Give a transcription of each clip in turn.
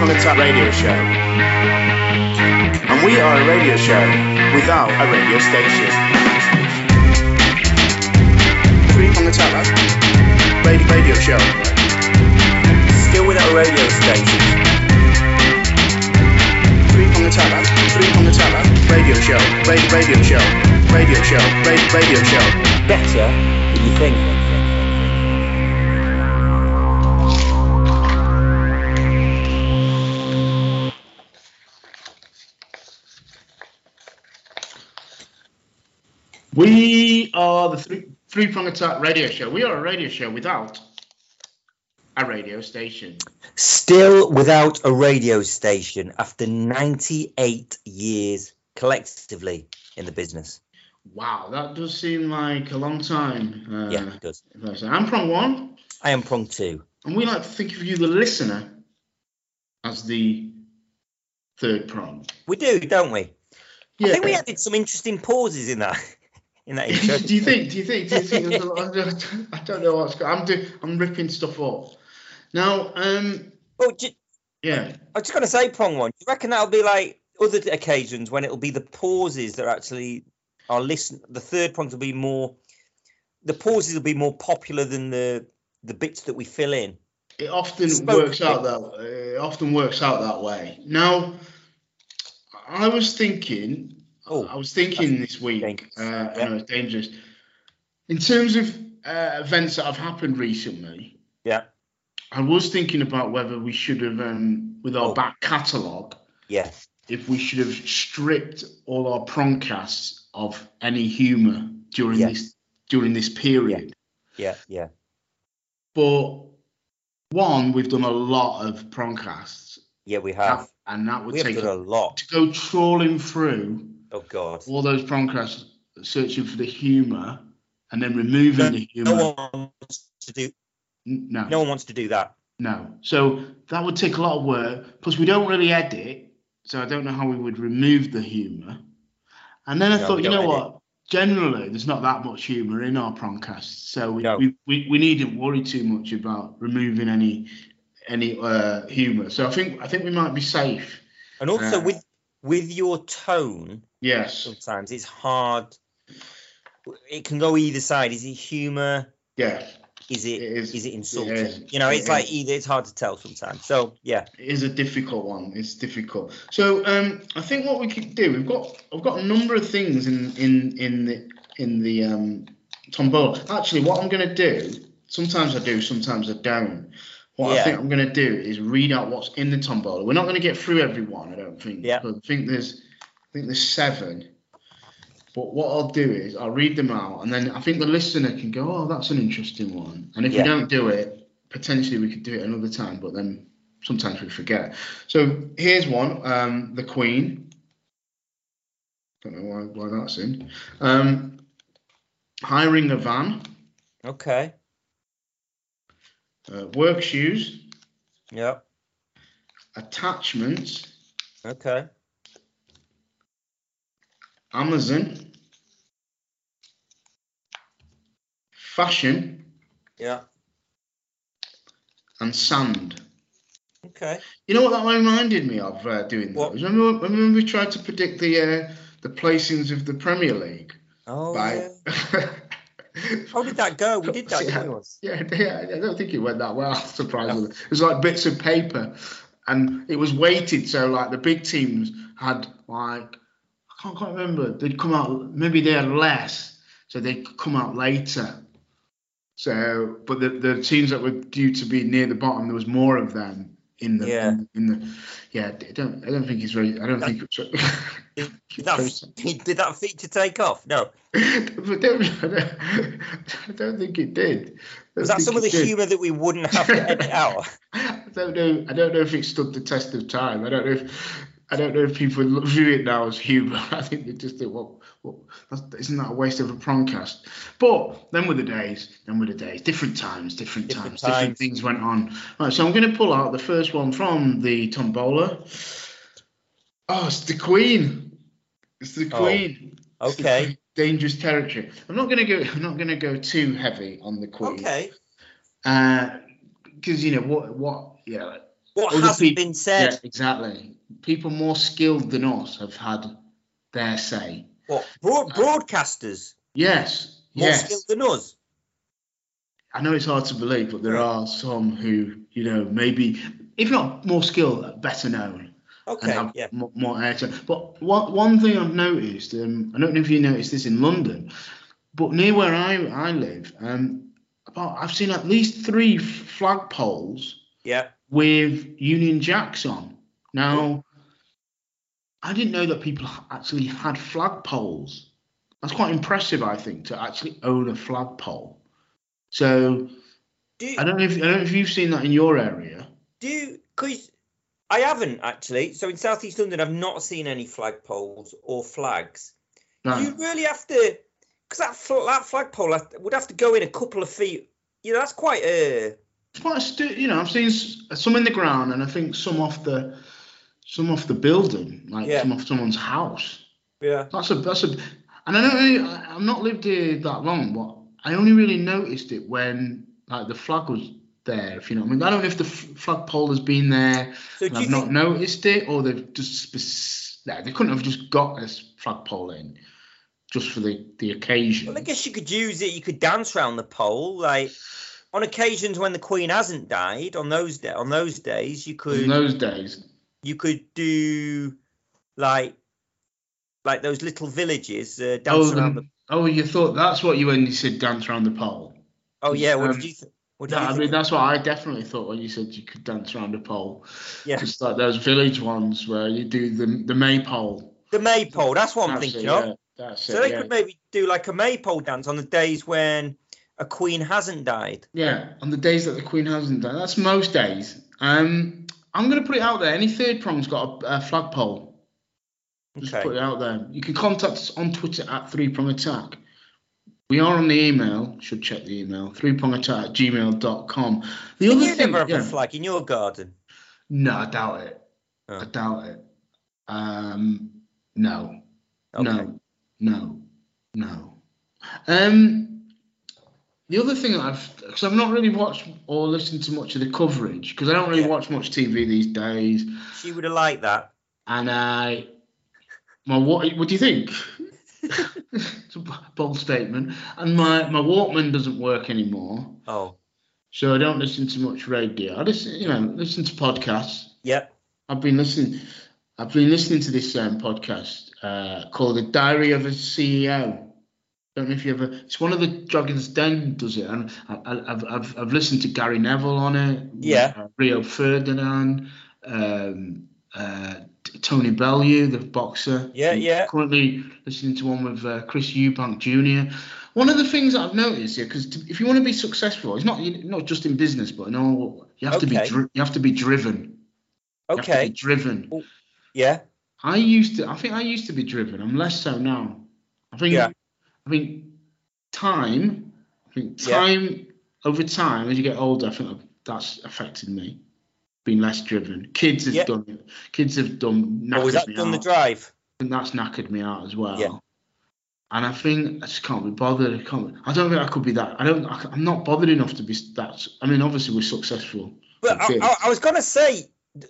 Prong Attack radio show. And we are a radio show without a radio station. Three Prong Attack, right? Radio, radio show. Still without a radio station. Three Prong Attack, right? Three Prong Attack, right? Radio show. Radio, radio show. Radio show. Radio, radio show. Better than you think. We are the three three prong attack radio show. We are a radio show without a radio station. Still without a radio station after 98 years collectively in the business. Wow, that does seem like a long time. Uh, Yeah, it does. I'm prong one, I am prong two. and we like to think of you, the listener, as the third prong. We do, don't we? Yeah. I think we added some interesting pauses in that in that intro. do you think? Do you think? Do you think? there's a lot- I don't know what's going. I'm do, I'm ripping stuff up. Now, um, Well, ju- yeah, I was just going to say prong one. Do you reckon that'll be like other occasions when it'll be the pauses that are actually are listen? The third prongs will be more. The pauses will be more popular than the the bits that we fill in. it often Spoken. works out that it often works out that way. Now, I was thinking, Oh, I was thinking this week, dangerous. uh, Yeah. I know it's dangerous. In terms of uh, events that have happened recently, Yeah. I was thinking about whether we should have, um, with our Oh. back catalogue, Yeah. if we should have stripped all our prongcasts of any humour during Yeah. this during this period. Yeah. Yeah. But one, we've done a lot of prongcasts, Yeah. We have. and that would We take a lot. to go trawling through Oh God. all those prongcasts, searching for the humour, and then removing the humour. No one wants to do. No, No one wants to do that. no. So that would take a lot of work. Plus, we don't really edit, so I don't know how we would remove the humour. And then I No, thought, you know don't what? Generally, there's not that much humour in our prongcasts, so we, No. we, we, we needn't worry too much about removing any any uh, humour. So I think I think we might be safe. And also Uh, with with your tone, Yes. sometimes it's hard. It can go either side. Is it humour? Yeah. Is it It is. is it insulting? is. You know, It it's like is. either. It's hard to tell sometimes. So yeah, It is a difficult one. It's difficult. So um, I think what we could do, we've got I've got a number of things in in in the in the um, tombola. Actually, what I'm going to do, sometimes I do, sometimes I don't. What I think I'm going to do is read out what's in the tombola. We're not going to get through everyone, I don't think. Yeah. But I think there's think there's seven. But what I'll do is I'll read them out, and then I think the listener can go, "Oh, that's an interesting one." And if Yeah. we don't do it, potentially we could do it another time. But then sometimes we forget. So here's one: um, the Queen. Don't know why, why that's in. Um, hiring a van, okay, uh, work shoes, yeah, attachments, okay, Amazon, fashion, yeah, and sand. okay. You know what that reminded me of uh, doing What? those? Remember, remember we tried to predict the uh, the placings of the Premier League Oh by. yeah. How did that go? We did that, once? Yeah, yeah, I don't think it went that well, surprisingly. It was like bits of paper and it was weighted. So, like, the big teams had, like, can't quite remember, they'd come out, maybe they had less, so they'd come out later. So, but the, the teams that were due to be near the bottom, there was more of them in the, Yeah. in, in the, yeah, I don't, I don't think it's very, I don't think it's, Did that, did that feature take off? No. but don't, I, don't, I don't think it did. Was that some of the humour that we wouldn't have to edit out? I don't know. I don't know if it stood the test of time. I don't know if I don't know if people view it now as humour. I think they just think, well, well isn't that a waste of a prongcast? But then were the days. Then were the days. Different times. Different, Different times, Different things went on. Right. So I'm going to pull out the first one from the tombola. Oh, it's the Queen. It's the Oh, Queen. It's the okay. Queen. Dangerous territory. I'm not going to go. I'm not going to go too heavy on the Queen Okay. Uh, because you know what what yeah What Other hasn't been Yeah, said? exactly. People more skilled than us have had their say. What broad, broadcasters Yes, more yes. skilled than us? I know it's hard to believe, but there are some who, you know, maybe if not more skilled, better known and Okay, yeah. more, more airtime. But one one thing I've noticed, um, I don't know if you noticed this in London, but near where I I live, um, about I've seen at least three flagpoles Yeah. with Union Jacks on. Now, I didn't know that people actually had flagpoles. That's quite impressive, I think, to actually own a flagpole. So Do I don't know if I don't know if you've seen that in your area. do because I haven't actually. So in southeast London, I've not seen any flagpoles or flags. No. You really have to, because that fl- that flagpole would have to go in a couple of feet. You know, that's quite a quite a you know, I've seen some in the ground, and I think some off the some off the building, like Yeah. some off someone's house. yeah. That's a that's a, and I don't really, I've not lived here that long, but I only really noticed it when like the flag was there. If you know, what I mean, I don't know if the f- flagpole has been there. So and I've you not think? noticed it, or they've just spec- no, they couldn't have just got this flagpole in just for the the occasion. Well, I guess you could use it. You could dance around the pole, like on occasions when the Queen hasn't died. On those da- on those days, you could in those days, you could do like like those little villages uh, dance oh, around the- the. oh, you thought that's what you when you said dance around the pole. Oh yeah, what um, did you? Th- what did No, you I mean that's what I definitely thought when you said you could dance around a pole. Yeah. Just like those village ones where you do the the maypole. the maypole. That's what I'm That's thinking it, of. yeah, So it, they yeah. could maybe do like a maypole dance on the days when a queen hasn't died. Yeah, on the days that the Queen hasn't died, That's most days. Um, I'm going to put it out there. Any third prong's got a, a flagpole. Just Okay. put it out there. You can contact us on Twitter at Three Prong Attack. We are on the email. Should check the email. Three Prong Attack at gmail.com. The Can other you thing. never have yeah. a flag in your garden? No, I doubt it. Oh. I doubt it. Um, no. Okay. No, no, no. Um, the other thing that I've, because I've not really watched or listened to much of the coverage, because I don't really Yeah. watch much TV these days, She would have liked that. and I, my what? What do you think? it's a bold statement. And my my Walkman doesn't work anymore, Oh, so I don't listen to much radio. I listen, you know, listen to podcasts. yeah. I've been listening. I've been listening to this um, podcast uh, called "The Diary of a CEO." Don't know if you ever. It's one of the Dragons Den does it, and I, I, I've, I've I've listened to Gary Neville on it. Yeah. uh, Rio Ferdinand, um, uh, Tony Bellew, the boxer. Yeah, yeah. Currently listening to one with uh, Chris Eubank Jr. One of the things that I've noticed here, because if you want to be successful, it's not not just in business, but in all, you have to be Okay. dri- you have to be driven. Have to be Okay. driven. Yeah. I used to. I think I used to be driven. I'm less so now. I think. Yeah. I think time. I think Yeah. time over time as you get older. I think that's affected me. Being less driven. Kids have Yeah. done. Kids have done. Or was that done the drive? And that's knackered me out as well. Yeah. And I think I just can't be bothered. I can't. I don't think I could be that. I don't. I, I'm not bothered enough to be that. I mean, obviously we're successful. But I, I, I was gonna say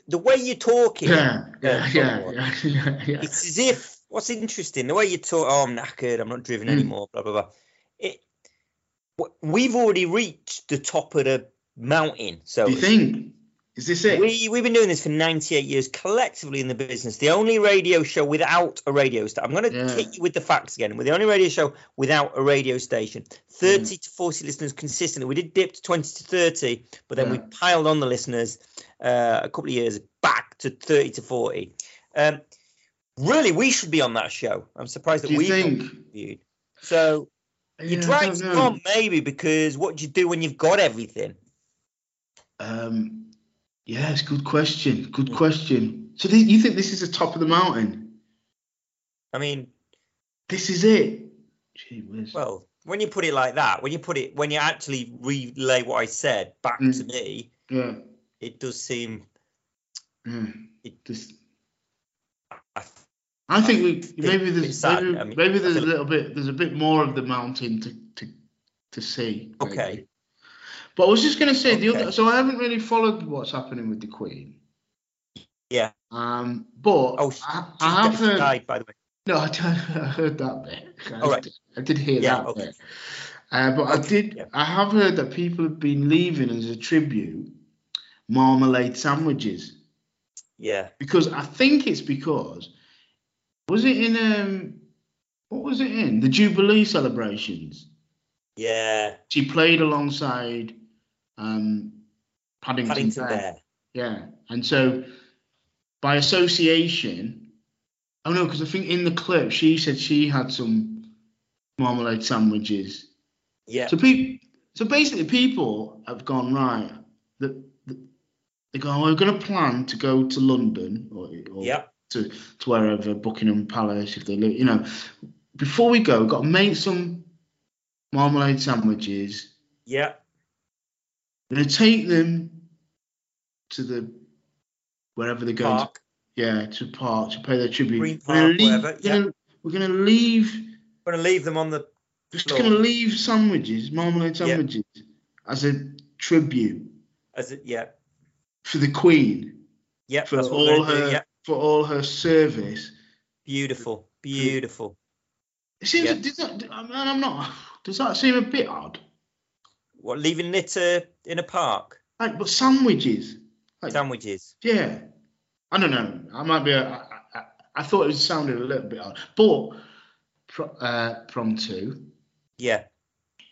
the way you're talking. Yeah. Yeah. Uh, Yeah. Yeah. Yeah. yeah. It's as if what's interesting the way you talk. Oh, I'm knackered. I'm not driven Mm. anymore. Blah blah blah. It. We've already reached the top of the mountain. So Do you think? Is this it? we we've been doing this for 98 years collectively in the business. The only radio show without a radio station. I'm going to Yeah. hit you with the facts again. We're the only radio show without a radio station. 30 to 40 listeners consistently. We did dip to 20 to 30, but then we piled on the listeners uh, a couple of years back to 30 to 40. Um, really, we should be on that show. I'm surprised that not think? So Yeah, drive's don't know. gone maybe because what do you do when you've got everything? Um, yeah, good question. Good Mm. question. So th- you think this is the top of the mountain? I mean, This is it? Gee whiz. Well, when you put it like that, when you put it, when you actually relay what I said back Mm. to me, yeah. it does seem. yeah. It, I, I think we maybe there's maybe, I mean, maybe there's a little bit there's a bit more of the mountain to to, to see. maybe. Okay. But I was just going to say the other. So I haven't really followed what's happening with the Queen. Yeah. Um, but Oh, I, I have heard. died, by the way. No, I, I heard that bit. I, All right. did, I did hear Yeah, that okay. bit. Uh, but I did. yeah. I have heard that people have been leaving as a tribute marmalade sandwiches Yeah. because I think it's because was it in um what was it in the Jubilee celebrations? Yeah. She played alongside um Paddington, Paddington Bear. Bear. Yeah, and so by association, oh no, because I think in the clip she said she had some marmalade sandwiches. Yeah. So people, so basically, people have gone right. That they go, oh, we're going to plan to go to London or, or Yeah. To to wherever Buckingham Palace if they live. You know, before we go, we've got to make some marmalade sandwiches. Yeah. Going to take them to the wherever they're going. To, Park. yeah, to park to pay their tribute. Green We're gonna Park, leave- whatever, We're gonna, we're going to leave. We're gonna leave them on the. Just Floor. going to leave sandwiches, marmalade Yeah. sandwiches, as a tribute As it, yeah. for the Queen Yeah. for all her do. Yeah. For all her service. Beautiful. Beautiful. It seems. Yeah. Does that, I'm not. Does that seem a bit odd? What? Leaving litter in a park? Like, but sandwiches. Like, Sandwiches. yeah. I don't know. I might be. A, I, I, I thought it sounded a little bit odd, but pro, uh, prong two. Yeah.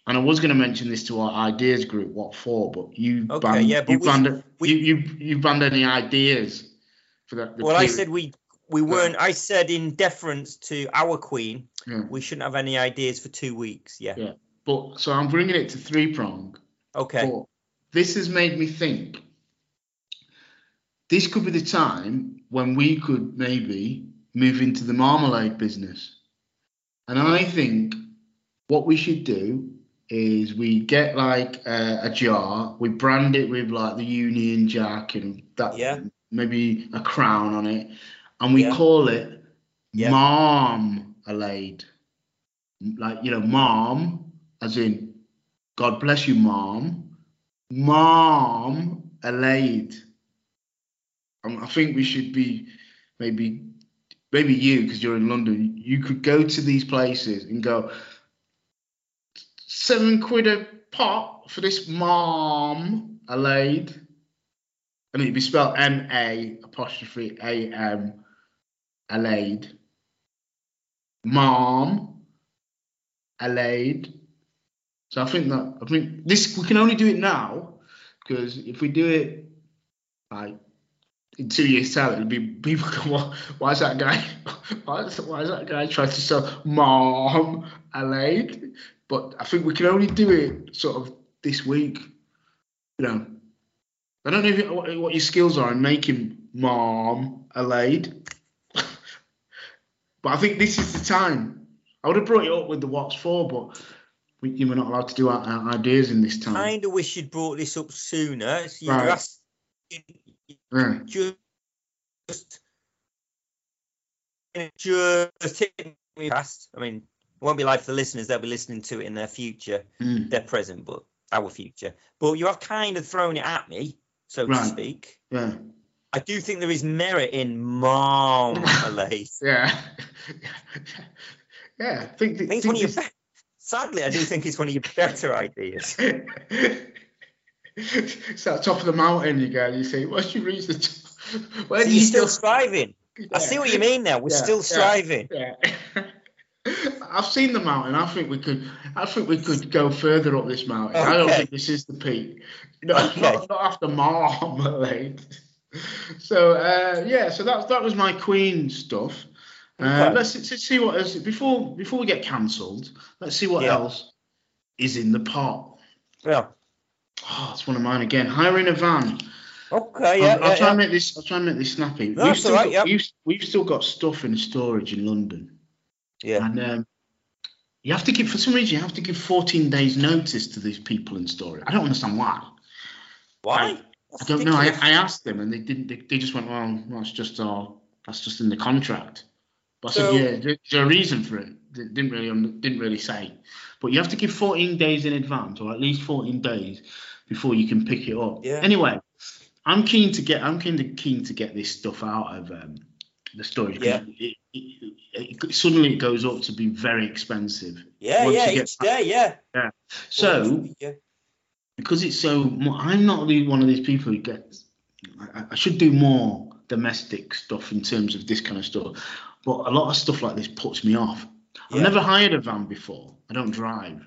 And I was going to mention this to our ideas group, what for? But you Okay, banned, yeah, but you we- banned, we- you, you you banned any ideas for that. Well, I said we we weren't. I said in deference to our queen, Yeah. we shouldn't have any ideas for two weeks. Yeah. Yeah. But so I'm bringing it to three prong. Okay. But this has made me think this could be the time when we could maybe move into the marmalade business. And I think what we should do is we get like a, a jar, we brand it with like the Union Jack and that, Yeah. Maybe a crown on it, and we Yeah. call it Yeah. Marmalade. Like, you know, mom, as in, God bless you, mom. Mom, Alade. Um, I think we should be maybe, maybe you, because you're in London, you could go to these places and go, seven quid a pot for this mom, Alade. And it'd be spelled M A apostrophe A M, Alade. Mom, Alade. So I think that I think this we can only do it now because if we do it like in two years' time, it'll be people go, "Why, why is that guy? Why is, why is that guy trying to sell mom Alade?" But I think we can only do it sort of this week. You know, I don't know if, what, what your skills are in making mom a Alade, but I think this is the time. I would have brought it up with the what's for, but we, you were not allowed to do our, our ideas in this time. I kind of wish you'd brought this up sooner. So Right. asking Yeah. just just past. I mean, it won't be live for the listeners. They'll be listening to it in their future, Mm. their present, but our future. But you have kind of thrown it at me, so to speak. Yeah. I do think there is merit in marmalade. Yeah. yeah. I think, think it's one of your be- sadly, I do think it's one of your better ideas. it's at the top of the mountain you go you say, once you reach the top, where So do you still go? striving. I see what you mean now. We're Yeah, still yeah. striving. Yeah. I've seen the mountain. I think we could. I think we could go further up this mountain. I don't think this is the peak. No, Okay. not, not after Marmalade. So uh, yeah, so that that was my Queen stuff. Uh, Okay. let's, let's see what else before before we get cancelled. Let's see what Yeah. else is in the pot. Yeah. Oh, it's one of mine again. Hiring a van. Okay. Yeah. I'll, I'll yeah, try yeah. and make this. I'll try and make this snappy. No, we've that's still all right, got, yep. we've, we've still got stuff in storage in London. Yeah. And um, you have to give, for some reason, you have to give 14 days notice to these people in storage. I don't understand why. Why? I don't know. I, I asked them and they didn't, they, they just went, well, that's just our, that's just in the contract. But I said, yeah, there's a reason for it. They didn't really, didn't really say. But you have to give 14 days in advance or at least 14 days before you can pick it up. Yeah. Anyway, I'm keen to get. I'm keen to keen to get this stuff out of um, the storage. Yeah. It, it, it, suddenly it goes up to be very expensive. Yeah, Once yeah, you get each day, yeah. So yeah, because it's so, I'm not really one of these people who gets. I, I should do more domestic stuff in terms of this kind of stuff, but a lot of stuff like this puts me off. Yeah. I've never hired a van before. I don't drive.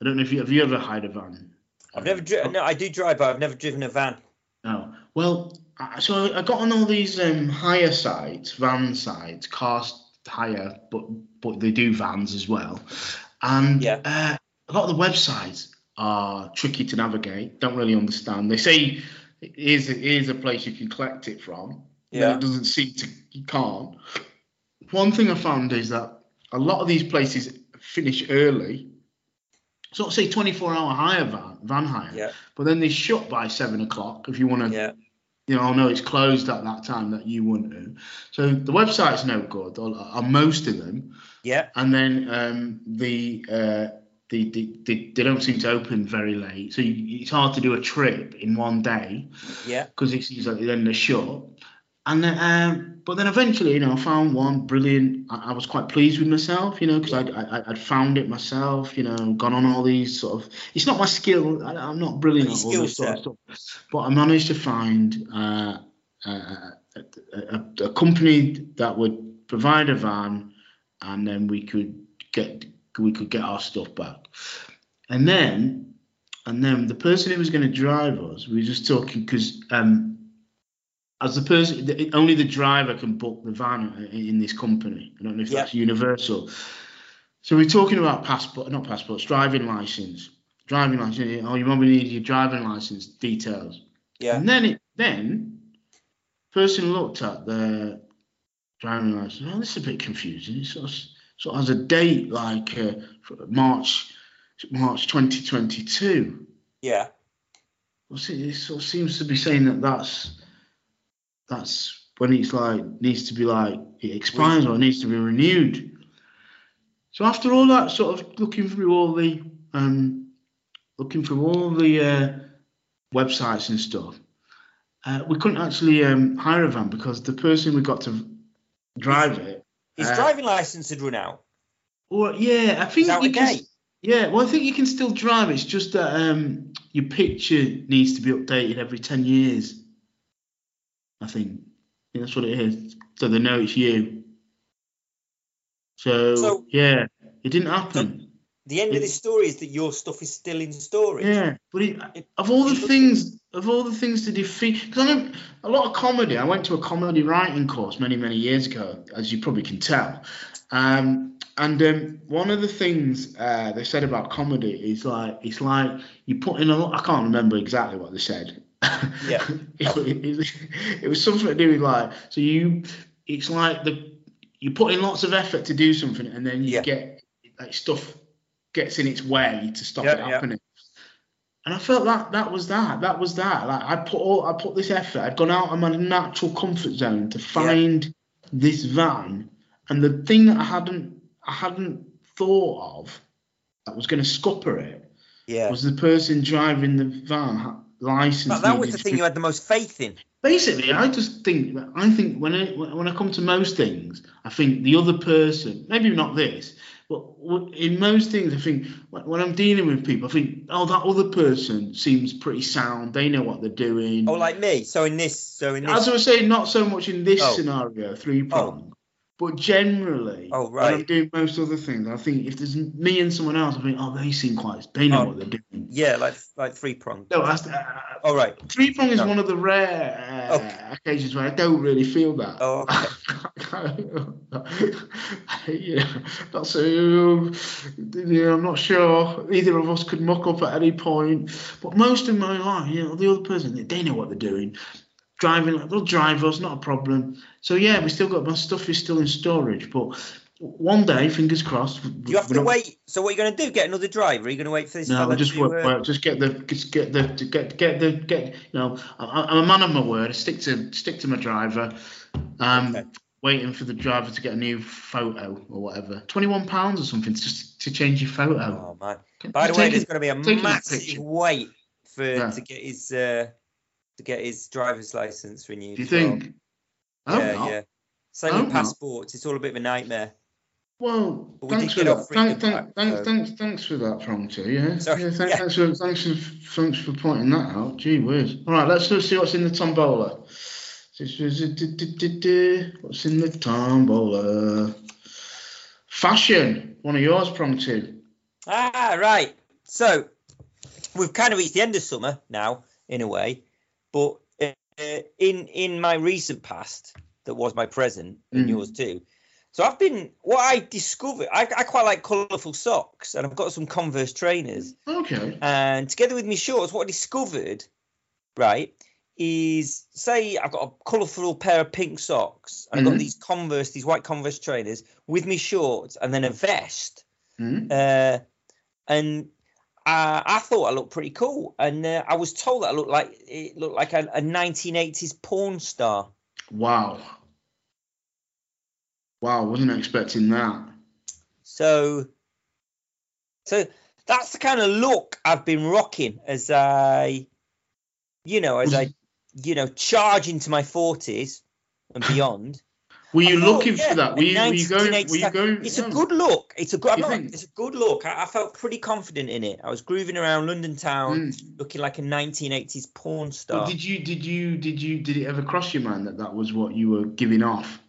I don't know if you have you ever hired a van. I've never driven. No, I do drive, but I've never driven a van. No. Well, I- so I got on all these um, hire sites, van sites, car hire, but but they do vans as well. And Yeah. uh, a lot of the websites are tricky to navigate. Don't really understand. They say here's a, here's a place you can collect it from. Yeah. It doesn't seem to you can't. One thing I found is that a lot of these places finish early. So say 24 hour hire van, van hire Yeah, but then they shut by seven o'clock if you want to yeah, you know, no, it's closed at that time that you want to. So the website's no good, or, or most of them. yeah, And then um, the, uh, the, the, the they don't seem to open very late, so you, it's hard to do a trip in one day yeah, because it seems like then they're shut. And then, um, but then eventually, you know, I found one brilliant. I, I was quite pleased with myself, you know, because I'd, I, I'd found it myself, you know, gone on all these sort of. It's not my skill. I, I'm not brilliant at all this sort of stuff, but I managed to find uh, a, a, a, a company that would provide a van, and then we could get we could get our stuff back, and then and then the person who was going to drive us, we were just talking because um, as the person, the, only the driver can book the van in in this company. I don't know if Yeah. that's universal. So we're talking about passport, not passports, driving license, driving license. Oh, you probably need your driving license details. yeah, And then it then person looked at the driving license. Oh, this is a bit confusing. It sort of, sort of has a date like uh, March March 2022. yeah, Well, see, it sort of seems to be saying that that's that's when it's like needs to be like it expires or it needs to be renewed. So after all that sort of looking through all the um, looking through all the uh, websites and stuff, uh, we couldn't actually um, hire a van because the person we got to drive it. his uh, driving license had run out. Well, yeah, I think you can. Yeah, well, I think you can still drive. It's just that um, your picture needs to be updated every ten years. I think. I think that's what it is. So they know it's you. So, So- yeah, it didn't happen. The end of It- this story is that your stuff is still in storage. Yeah, but it, It- of all the things, of all the things to defeat, because I know a lot of comedy. I went to a comedy writing course many, many years ago, as you probably can tell. Um, and um, one of the things uh, they said about comedy is like it's like you put in a lot. I can't remember exactly what they said. Yeah. it, it, it was something to do with like so you. It's like the you put in lots of effort to do something, and then you Yeah. get like stuff gets in its way to stop Yeah, it happening. And I felt that that was that. That was that. Like I put all I put this effort. I'd gone out of my natural comfort zone to find this van, and the thing that I hadn't I hadn't thought of that was going to scupper it Yeah. was the person driving the van license. But that was the thing you had the most faith in. Basically, I just think I think when I when I come to most things, I think the other person, maybe not this, but in most things, I think when I'm dealing with people, I think, oh, that other person seems pretty sound. They know what they're doing. Oh, like me. So in this, so in As I was saying, not so much in this Oh. scenario, three prong, but generally, Oh, when I'm right. doing most other things, I think if there's me and someone else, I think, oh, they seem quite, they know Oh. what they're doing. yeah, like like three prong. No, that's, uh, Oh, right. three prong is No. one of the rare uh, Okay. occasions where I don't really feel that. Oh, yeah, that's a, yeah, I'm not sure either of us could muck up at any point. But most of my life, you know, the other person, they know what they're doing. Driving, they'll drive us, not a problem. So yeah, we still got my stuff is still in storage, but one day, fingers crossed. You have to wait? So what are you going to do? Get another driver? Are you going to wait for this No, just to, work, work, just get the, just get the, get, get the, get. You know, I, I'm a man of my word. I stick to, stick to my driver. Um, Okay. waiting for the driver to get a new photo or whatever. Twenty-one pounds or something to just to change your photo. Oh man! By the way, there's going to be a massive wait for Yeah. to get his uh, to get his driver's license renewed. Do you well. think? I yeah, not. yeah. Same with not. passports. It's all a bit of a nightmare. Well, we thanks for that. freedom Thanks, thanks, back, thanks, so- thanks, thanks for that, Prompter. Yeah, Sorry, yeah, thanks, yeah. thanks, for, thanks, for, thanks for pointing that out. Gee whiz! All right, let's see what's in the tombola. What's in the tombola? Fashion. One of yours, Prompter. Ah, right. So we've kind of reached the end of summer now, in a way. But uh, in in my recent past, that was my present, and Mm. yours too. So I've been what I discovered. I, I quite like colourful socks, and I've got some Converse trainers. Okay. And together with my shorts, what I discovered, right, is say I've got a colourful pair of pink socks, and I've Mhm. got these Converse, these white Converse trainers with me shorts, and then a vest. Hmm? Uh, and uh, I thought I looked pretty cool, and uh, I was told that I looked like it looked like a, a 1980s porn star. Wow. Wow, wasn't expecting that. So, so that's the kind of look I've been rocking as I, you know, as I, you know, charge into my 40s and beyond. Were you thought, looking yeah, for that? Were you, were you going? Were you going? It's a good look. It's a good. Not, it's a good look. I, I felt pretty confident in it. I was grooving around London town, Mm. looking like a 1980s porn star. did you did you did you did it ever cross your mind that that was what you were giving off?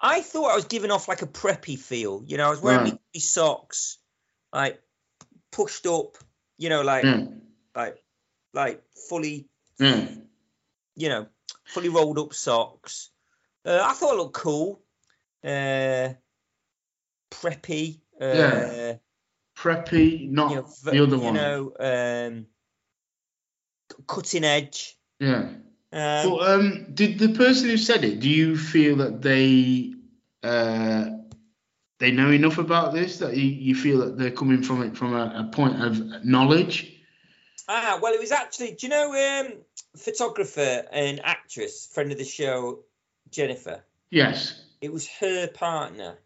I thought I was giving off like a preppy feel. You know, I was wearing Right. socks, like pushed up. You know, like Yeah, like like fully, yeah. you know, fully rolled up socks. Uh, I thought it looked cool. Uh, preppy. Uh, Yeah. Preppy, not You know, the other you one. know, um, cutting edge. yeah. Um, But um, did the person who said it? Do you feel that they uh, they know enough about this that you, you feel that they're coming from it from a, a point of knowledge? Ah, well, it was actually, do you know, um, photographer and actress, friend of the show, Jennifer? Yes. It was her partner.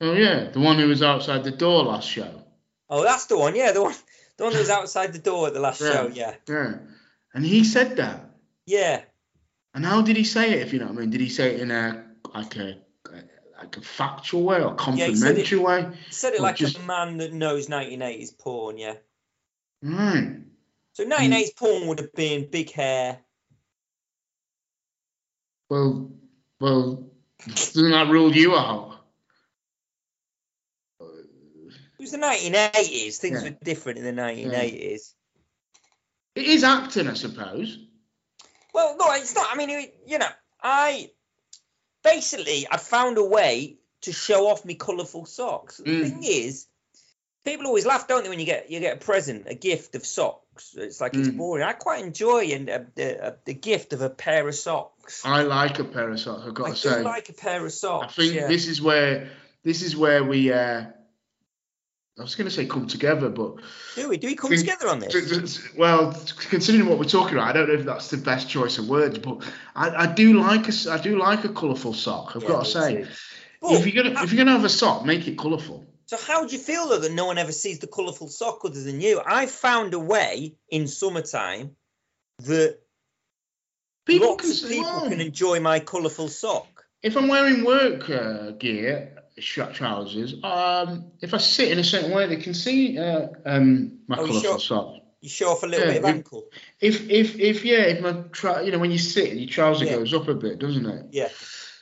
Oh yeah, the one who was outside the door last show. Oh, that's the one. Yeah, the one, the one that was outside the door at the last Yeah. show. Yeah, Yeah, and he said that. yeah. And how did he say it? If you know what I mean, did he say it in a like a like a factual way or Yeah, he it- complimentary way? He said it like just- a man that knows 1980s porn. Yeah. Right. So 1980s porn would have been big hair. Well, well, doesn't that rule you out? It was the 1980s. Things Yeah. were different in the 1980s. It is acting, I suppose. Well, no, it's not. I mean, it- you know, I basically I found a way to show off my colourful socks. The Mm. thing is, people always laugh, don't they, when you get you get a present, a gift of socks? It's like it's Mm. boring. I quite enjoy the, the gift of a pair of socks. I like a pair of socks. I've got I to do say. like a pair of socks. I think yeah. this is where this is where we. Uh, I was going to say come together, but do we do we come think- together on this? well, considering what we're talking about, I don't know if that's the best choice of words, but I, I do like a I do like a colourful sock. I've Yeah, got to say. If you're gonna if you're gonna have a sock, make it colourful. So how do you feel though that no one ever sees the colourful sock other than you? I found a way in summertime that People lots can of people "Oh, can enjoy my colourful sock. if I'm wearing work uh, gear, trousers, um, if I sit in a certain way, they can see uh, um, my Oh, colourful sure? sock. You show off a little Yeah, bit of if- ankle. If if if yeah, if my tra- you know when you sit, your trouser Yeah. goes up a bit, doesn't it? Yeah.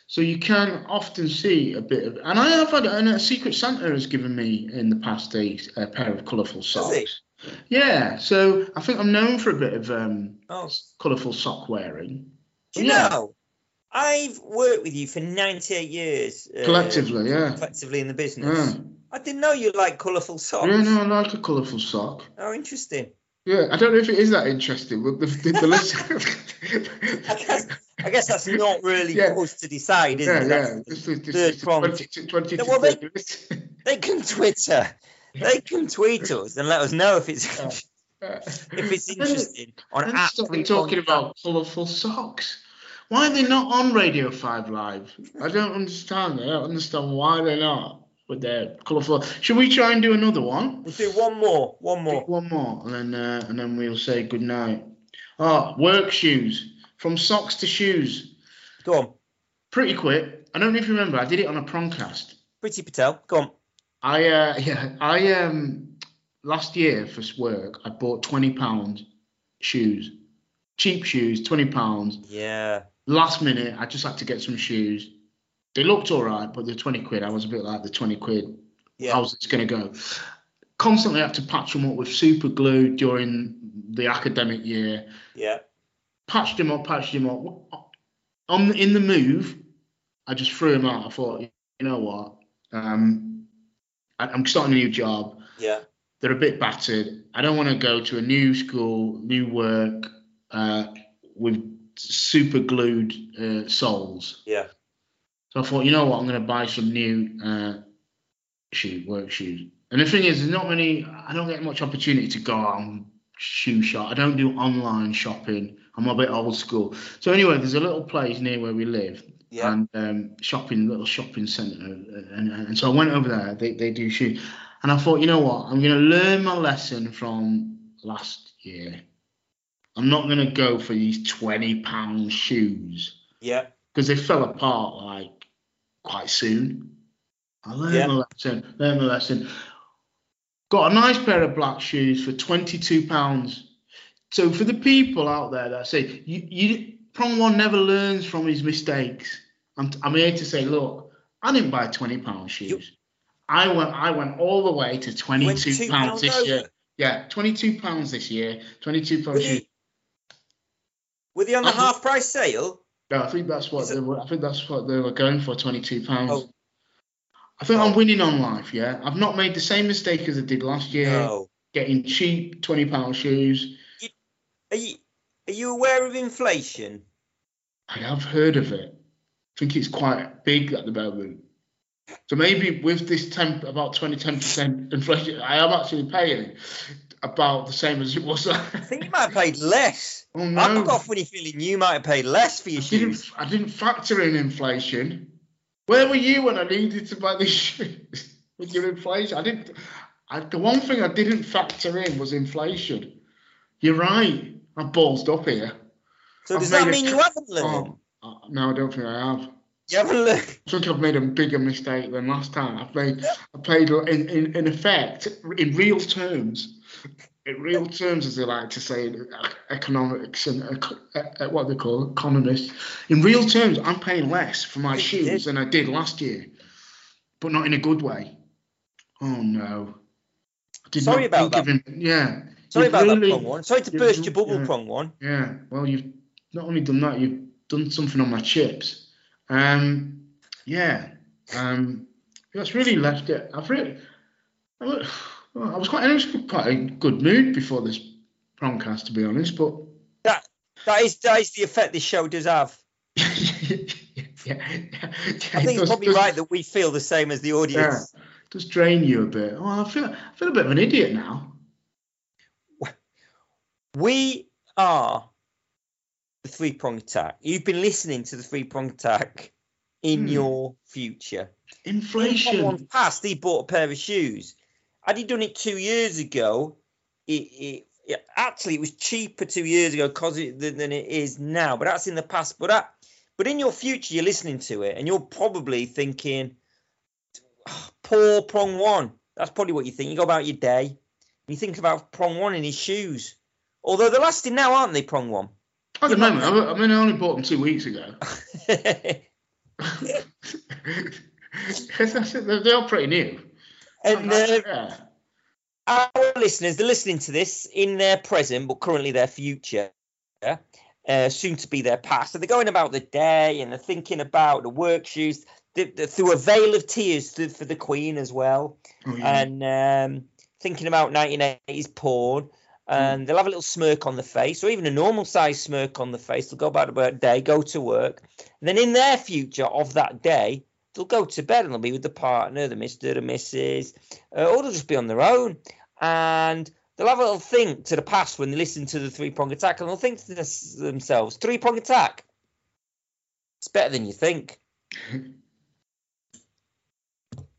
So you can often see a bit of, and I have had, and a Secret Santa has given me in the past a, a pair of colourful socks. Yeah, so I think I'm known for a bit of um, Oh, colourful sock wearing. do you Yeah. know? I've worked with you for 98 years. uh, Collectively, yeah. Collectively in the business. Yeah. I didn't know you like colourful socks. yeah, no, I like a colourful sock. Oh, interesting. Yeah, I don't know if it is that interesting. But the, the, the I I guess that's not really Yeah. for us to decide, is yeah, it? yeah. That's- This is- this third is prong. 20 20 Well, they- They can Twitter. They can tweet us and let us know if it's Yeah. if it's interesting on And stop talking about colourful socks. Why are they not on Radio 5 Live? I don't understand. I don't understand why they're not with their colourful. Should we try and do another one? We'll do one more. One more. One more, and then uh, and then we'll say good night. Oh, work shoes. From socks to shoes. Go on. Pretty quick. I don't know if you remember, I did it on a prongcast. Pretty Patel. Go on. I uh yeah, I um last year for work I bought twenty pound shoes. Cheap shoes, twenty pounds. Yeah. Last minute I just had to get some shoes. They looked alright, but they're twenty quid. I was a bit like the twenty quid. Yeah. How's this gonna go? Constantly have to patch them up with super glue during the academic year. Yeah. Patched him up, patched him up. On the, in the move, I just threw him out. I thought, you know what? Um, I, I'm starting a new job. Yeah. They're a bit battered. I don't want to go to a new school, new work uh, with super glued uh, soles. Yeah. So I thought, you know what? I'm going to buy some new uh, shoe work shoes. And the thing is, there's not many. I don't get much opportunity to go out and shoe shop. I don't do online shopping. I'm a bit old school. So anyway, there's a little place near where we live, Yeah. and um, shopping little shopping centre, and, and so I went over there. They they do shoes, and I thought, you know what? I'm going to learn my lesson from last year. I'm not going to go for these twenty pound shoes Yeah. because they fell apart like quite soon. I learned Yeah. my lesson. Learned my lesson. Got a nice pair of black shoes for twenty two pounds. So for the people out there that say you, you prong one never learns from his mistakes, I'm, I'm here to say, look, I didn't buy twenty pound shoes. I went I went all the way to twenty Went two pounds this over. year. Yeah, twenty two pounds this year. Twenty two pounds Were shoes. they, were they on the I'm- half price sale? No, I think that's what Is they were. I think that's what they were going for. Twenty two pounds. Oh. I think Oh. I'm winning on life. Yeah, I've not made the same mistake as I did last year. No. Getting cheap twenty pound shoes. Are you are you aware of inflation? I have heard of it. I think it's quite big at the moment. So maybe with this temp about 20 10 percent inflation, I am actually paying about the same as it was. I think you might have paid less. oh no! I've got a funny feeling you might have paid less for your I didn't. shoes. I didn't factor in inflation. Where were you when I needed to buy these shoes with your inflation? I didn't. I, the one thing I didn't factor in was inflation. You're right. I ballsed up here. So I've does that made a mean you haven't learned? Oh, uh, no, I don't think I have. You haven't learned. I think I've made a bigger mistake than last time. I played. I played in, in, in effect in real terms. In real terms, as they like to say in economics and uh, what they call economists. In real terms, I'm paying less for my shoes than I did last year, but not in a good way. Oh no! Sorry about that. him- Yeah. Sorry about really- that prong one. Sorry to burst your bubble yeah. prong one. Yeah, well, you've not only done that, you've done something on my chips. Um, yeah, um, that's really left it. I've really, I was, well, I was quite, I was quite a good mood before this prongcast, to be honest. But That that is that is the effect this show does have. yeah, yeah, I think it's probably right that we feel the same as the audience. Yeah, does drain you a bit. Oh, I feel, I feel a bit of an idiot now. We are the three prong attack. You've been listening to the three prong attack in Hmm. your future. In Inflation. someone's past, he bought a pair of shoes. Had he done it two years ago, it, it, it actually it was cheaper two years ago cause it, than, it is now. But that's in the past. But that, but in your future, you're listening to it and you're probably thinking, "Ah, poor prong one. That's probably what you think. You go about your day, you think about prong one in his shoes. Although they're lasting now, aren't they, prong one? At the moment, I, I mean, I only bought them two weeks ago. They're, all pretty new. and uh, yeah. our listeners, they're listening to this in their present, but currently their future, uh, soon to be their past. So they're going about the day and they're thinking about the work shoes th- th- through a veil of tears for the Queen as well, Oh, yeah. and um, thinking about 1980s porn. And they'll have a little smirk on the face, or even a normal size smirk on the face. They'll go about the work day, go to work. And then in their future of that day, they'll go to bed and they'll be with the partner, the Mr. the Mrs. Uh, or they'll just be on their own. And they'll have a little think to the past when they listen to the three prong attack and they'll think to themselves, three prong attack. It's better than you think.